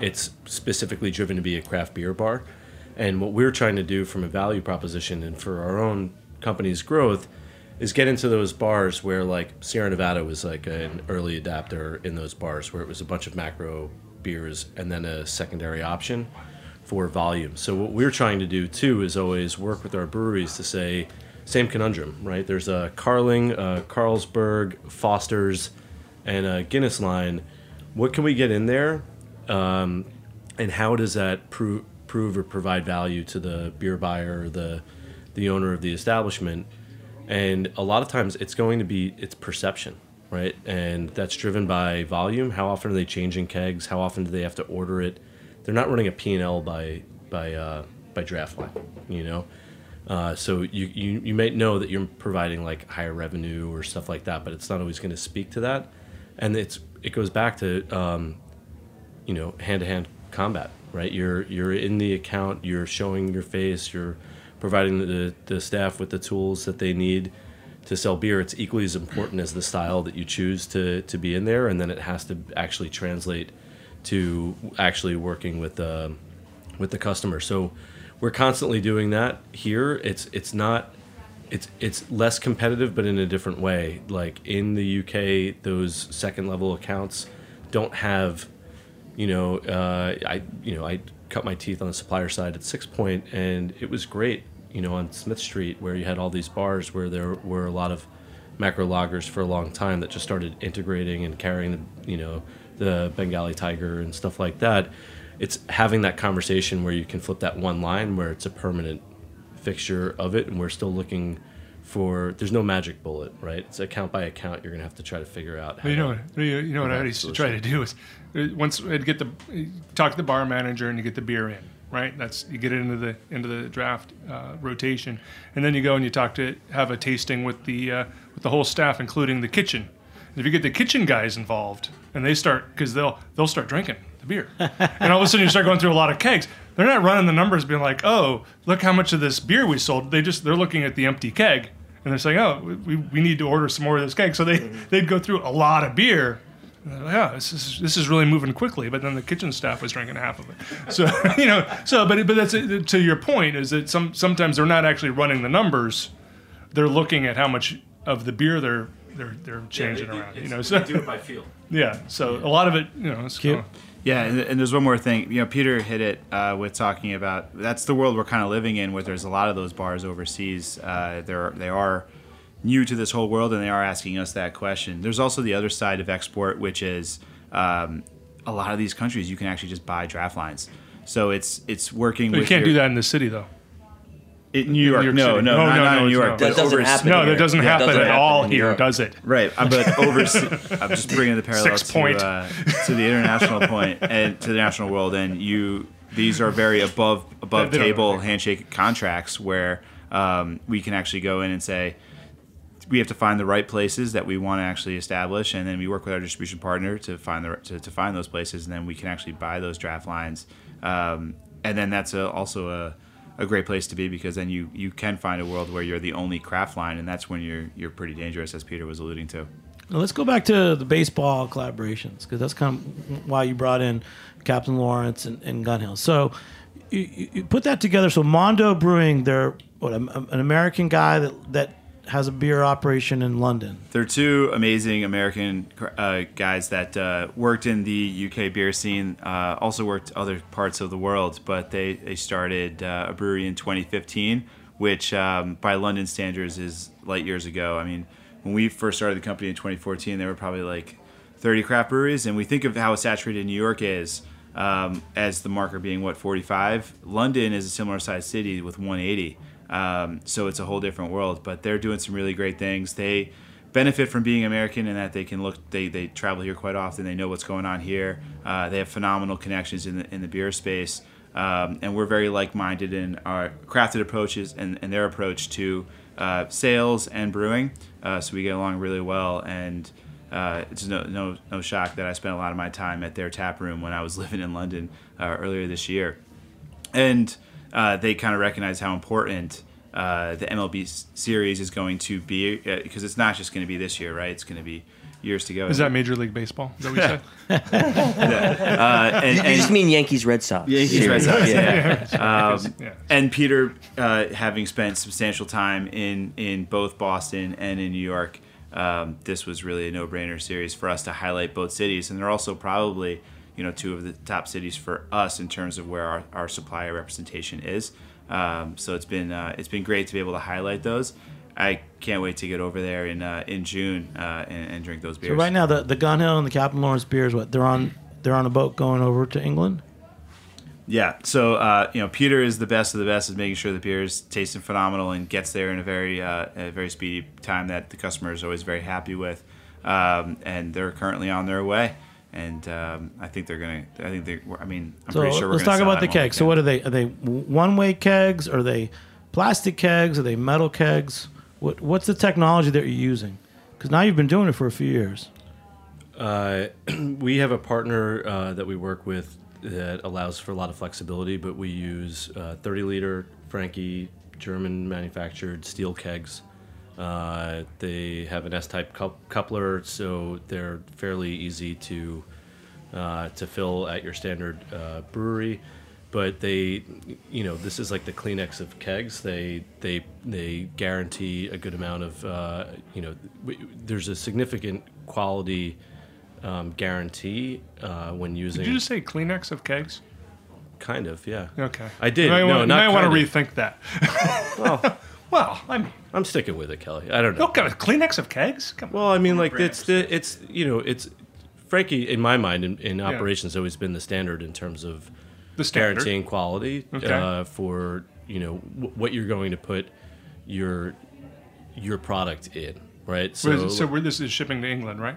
it's specifically driven to be a craft beer bar. And what we're trying to do from a value proposition and for our own company's growth is get into those bars where like Sierra Nevada was like an early adapter in those bars where it was a bunch of macro beers and then a secondary option for volume. So what we're trying to do too is always work with our breweries to say, same conundrum, right? There's a Carling, a Carlsberg, Foster's, and a Guinness line. What can we get in there, um, and how does that prove prove or provide value to the beer buyer or the the owner of the establishment? and a lot of times it's going to be it's perception, right? And that's driven by volume. How often are they changing kegs? How often do they have to order it? They're not running a P and L by by uh, by draft line, you know. Uh, so you, you you may know that you're providing like higher revenue or stuff like that, but it's not always going to speak to that. And it's it goes back to um, you know hand to hand combat, right? You're you're in the account, you're showing your face, you're providing the, the staff with the tools that they need to sell beer. It's equally as important as the style that you choose to to be in there, and then it has to actually translate to actually working with the with the customer. So we're constantly doing that here. It's it's not it's it's less competitive, but in a different way. Like in the UK, those second level accounts don't have, you know, uh, I you know I cut my teeth on the supplier side at Sixpoint, and it was great. You know, on Smith Street, where you had all these bars where there were a lot of macro lagers for a long time that just started integrating and carrying the you know the Bengali Tiger and stuff like that it's having that conversation where you can flip that one line where it's a permanent fixture of it and we're still looking for there's no magic bullet right it's account by account you're gonna have to try to figure out Well, you know, what, you you know what I used to try to do is uh, once I'd get the talk to the bar manager and you get the beer in, right? That's you get it into the into the draft uh, rotation, and then you go and you talk to have a tasting with the uh, with the whole staff, including the kitchen. If you get the kitchen guys involved, and they start because they'll they'll start drinking the beer, and all of a sudden you start going through a lot of kegs. They're not running the numbers, being like, "Oh, look how much of this beer we sold." They just they're looking at the empty keg, and they're saying, "Oh, we, we need to order some more of this keg." So they they'd go through a lot of beer. Yeah, this is this is really moving quickly. But then the kitchen staff was drinking half of it. So you know, so but but that's to your point is that some sometimes they're not actually running the numbers. They're looking at how much of the beer they're they're they're changing it- around. You know, so they do it by feel. Yeah, so a lot of it, you know, it's kinda- Yeah, and, and there's one more thing. You know, Peter hit it uh, with talking about that's the world we're kind of living in, where there's a lot of those bars overseas. Uh, they're they are new to this whole world, and they are asking us that question. There's also the other side of export, which is um, a lot of these countries you can actually just buy draft lines. So it's it's working. But you can't your- do that in the city though. In New York, York no, City. no, No, not, no, not no, in New no. York. That but doesn't happen No, that doesn't happen at all here, does it? Right, uh, but overseas, I'm just bringing the parallel to, uh, to the international point and to the national world, and you these are very above above They don't table handshake contracts where um, we can actually go in and say we have to find the right places that we want to actually establish, and then we work with our distribution partner to find the to, to find those places, and then we can actually buy those draft lines, um, and then that's a, also a, a great place to be because then you you can find a world where you're the only craft line, and that's when you're you're pretty dangerous, as Peter was alluding to. Now, let's go back to the baseball collaborations because that's kind of why you brought in Captain Lawrence and, and Gun Hill. So you, you- you put that together. So Mondo Brewing, they're what an American guy that that has a beer operation in London. They're two amazing American uh, guys that uh, worked in the UK beer scene, uh, also worked other parts of the world, but they, they started uh, a brewery in 2015, which um, by London standards is light years ago. I mean, when we first started the company in 2014, there were probably like 30 craft breweries, and we think of how saturated New York is um, as the marker being what 45. London is a similar sized city with 180, um, so it's a whole different world. But they're doing some really great things. They benefit from being American in that they can look. They, they travel here quite often. They know what's going on here. Uh, they have phenomenal connections in the in the beer space, um, and we're very like minded in our crafted approaches and, and their approach to uh, sales and brewing. Uh, so we get along really well and. Uh, it's no, no no shock that I spent a lot of my time at their tap room when I was living in London uh, earlier this year, and uh, they kind of recognize how important uh, the MLB series is going to be because it's not just going to be this year, right? It's going to be years to go. Is that Major League Baseball? Is that what you said? Uh, and, You- you just mean Yankees Red Sox. Yankees Red Sox, yeah. Yeah. Um, Yeah. And Peter, uh, having spent substantial time in in both Boston and in New York, um, this was really a no brainer series for us to highlight both cities, and they're also probably you know two of the top cities for us in terms of where our, our supplier representation is. Um, so it's been uh, it's been great to be able to highlight those. I can't wait to get over there in uh, in June uh, and, and drink those beers. So right now, the the Gun Hill and the Captain Lawrence beers, what they're on they're on a boat going over to England. Yeah. So uh, you know, Peter is the best of the best at making sure the beer is tasting phenomenal and gets there in a very uh, a very speedy time that the customer is always very happy with. Um, and they're currently on their way. And um, I think they're gonna. I think they. I mean, I'm so pretty sure we're let's gonna talk sell about the that when we kegs. So what are they? Are they one-way kegs? Are they plastic kegs? Are they metal kegs? What What's the technology that you're using? Because now you've been doing it for a few years. Uh, we have a partner uh, that we work with that allows for a lot of flexibility, but we use uh, 30 liter Frankie German manufactured steel kegs. Uh, they have an S-type coup- coupler, so they're fairly easy to uh, to fill at your standard uh, brewery. But they, you know, this is like the Kleenex of kegs. They they they guarantee a good amount of, uh, you know, w- there's a significant quality um, guarantee uh, when using. Did you just say Kleenex of kegs? Kind of, yeah. Okay. I did. You might no, you not might want to of. rethink that. well, well, I mean, I'm sticking with it, Kelly. I don't know. okay, Kleenex of kegs. Come Well, I mean, like it's the it's you know it's Frankie in my mind in, in Yeah. operations always been the standard in terms of The standard. guaranteeing quality Okay. uh, for you know w- what you're going to put your your product in, right? So, so we're, this is shipping to England, right?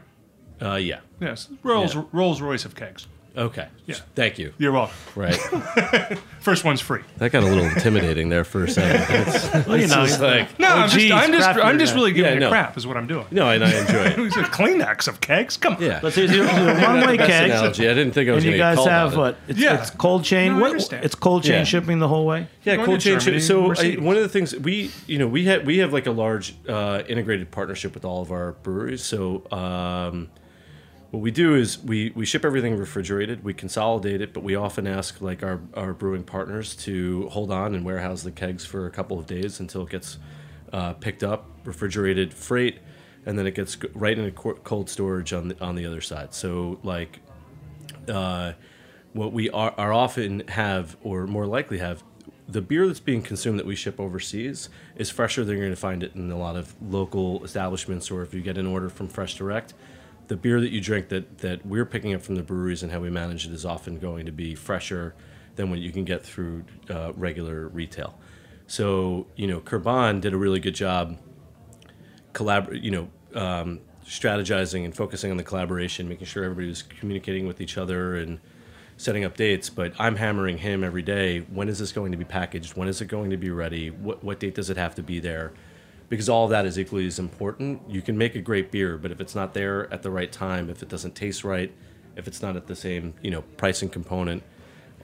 uh, yeah. Yes, Rolls Yeah. Rolls Royce of kegs. Okay. Yeah. Thank you. You're welcome. Right. First one's free. That got a little intimidating there for a second. It's, Well, you it's know, just like No, I'm oh, just, geez, I'm just, I'm just really giving Yeah, you no. crap, is what I'm doing. No, and I enjoy it. It's a Kleenex of kegs. Come on. Yeah. Let's see, so one-way Best kegs. analogy. I didn't think I was And you gonna get guys called have what? It's, Yeah. it's cold chain. No, I what? understand. It's cold chain Yeah. shipping the whole way. Yeah, cold chain. Germany, ship- So I, one of the things we, you know, we had we have like a large uh, integrated partnership with all of our breweries. So um, what we do is we we ship everything refrigerated. We consolidate it, but we often ask like our our brewing partners to hold on and warehouse the kegs for a couple of days until it gets uh, picked up, refrigerated, freight, and then it gets right into co- cold storage on the on the other side. So like uh, what we are, are often have, or more likely have, the beer that's being consumed that we ship overseas is fresher than you're going to find it in a lot of local establishments, or if you get an order from Fresh Direct. The beer that you drink that, that we're picking up from the breweries and how we manage it is often going to be fresher than what you can get through uh, regular retail. So, you know, Kurban did a really good job collabor- you know, um, strategizing and focusing on the collaboration, making sure everybody was communicating with each other and setting up dates. But I'm hammering him every day. When is this going to be packaged? When is it going to be ready? What what date does it have to be there? Because all of that is equally as important. You can make a great beer, but if it's not there at the right time, if it doesn't taste right, if it's not at the same you know pricing component,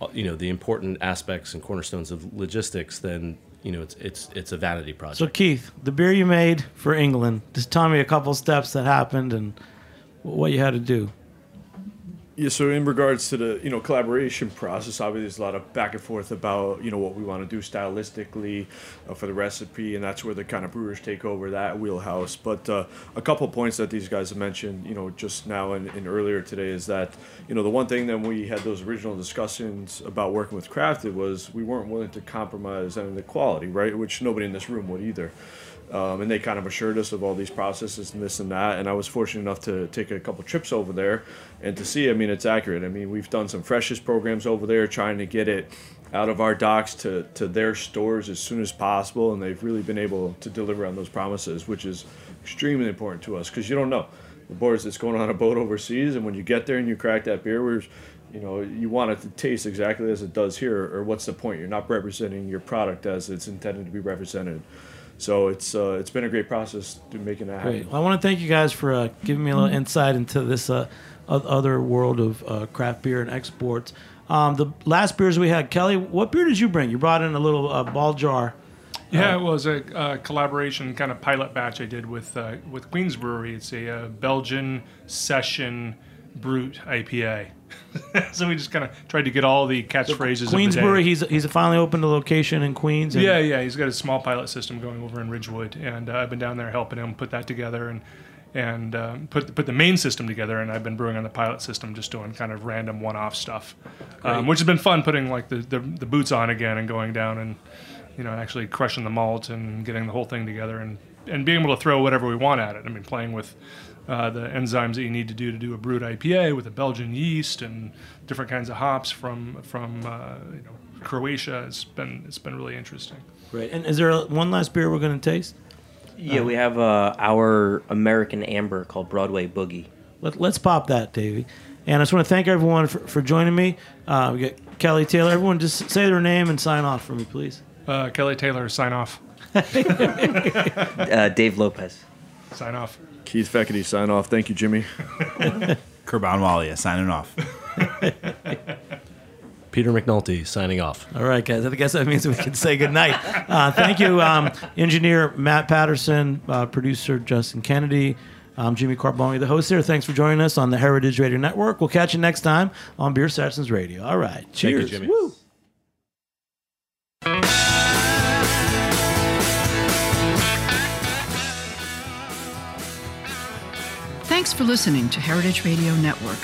uh, you know the important aspects and cornerstones of logistics, then you know it's it's it's a vanity project. So Keith, the beer you made for England. Just tell me a couple steps that happened and what you had to do. Yeah, so in regards to the you know collaboration process, obviously there's a lot of back and forth about you know what we want to do stylistically uh, for the recipe, and that's where the kind of brewers take over that wheelhouse. But uh, a couple points that these guys have mentioned, you know, just now and, and earlier today is that you know the one thing that we had those original discussions about working with Crafted was we weren't willing to compromise on the quality, right? Which nobody in this room would either. Um, and they kind of assured us of all these processes and this and that. And I was fortunate enough to take a couple trips over there and to see. I mean, it's accurate. I mean, we've done some freshest programs over there, trying to get it out of our docks to, to their stores as soon as possible, and they've really been able to deliver on those promises, which is extremely important to us because you don't know the boards that's going on a boat overseas, and when you get there and you crack that beer, we're you know you want it to taste exactly as it does here, or what's the point? You're not representing your product as it's intended to be represented. So it's uh, it's been a great process to making that happen. Great. Well, I want to thank you guys for uh, giving me a little insight into this uh, other world of uh, craft beer and exports. Um, the last beers we had, Kelly, what beer did you bring? You brought in a little uh, ball jar. Yeah, it was a uh, collaboration kind of pilot batch I did with uh, with Queens Brewery. It's a uh, Belgian session brut IPA. so we just kind of tried to get all the catchphrases. Queens Brewery. The day. He's he's finally opened a location in Queens. and- Yeah, yeah, he's got a small pilot system going over in Ridgewood, and uh, I've been down there helping him put that together and and um, put put the main system together. And I've been brewing on the pilot system, just doing kind of random one-off stuff, um, which has been fun. Putting like the, the the boots on again and going down and you know actually crushing the malt and getting the whole thing together and and being able to throw whatever we want at it. I mean, playing with uh, the enzymes that you need to do to do a brut IPA with a Belgian yeast and different kinds of hops from from uh, you know Croatia. It's been it's been really interesting. Great. And is there a, one last beer we're going to taste? Yeah, we have uh, our American Amber called Broadway Boogie. Let, let's pop that, Davey. And I just want to thank everyone for, for joining me. Uh, we got Kelly Taylor. Everyone, just say their name and sign off for me, please. Uh, Kelly Taylor, sign off. Uh, Dave Lopez. Sign off. Keith Feckety, sign off. Thank you, Jimmy. Kurban Walia signing off. Peter McNulty signing off. All right, guys. I guess that means we can say goodnight. Uh, thank you, um, engineer Matt Patterson, uh, producer Justin Kennedy. I'm Jimmy Carbone, the host here. Thanks for joining us on the Heritage Radio Network. We'll catch you next time on Beer Sessions Radio. All right. you, Cheers. Jimmy. Woo. For listening to Heritage Radio Network,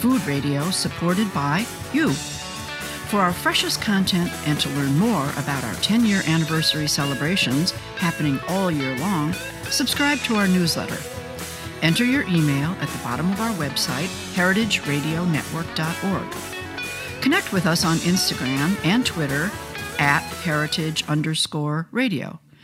food radio supported by you. For our freshest content and to learn more about our 10 year anniversary celebrations happening all year long, subscribe to our newsletter. Enter your email at the bottom of our website, heritageradionetwork.org. Connect with us on Instagram and Twitter at heritage underscore radio.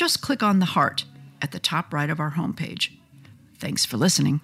Just click on the heart at the top right of our homepage. Thanks for listening.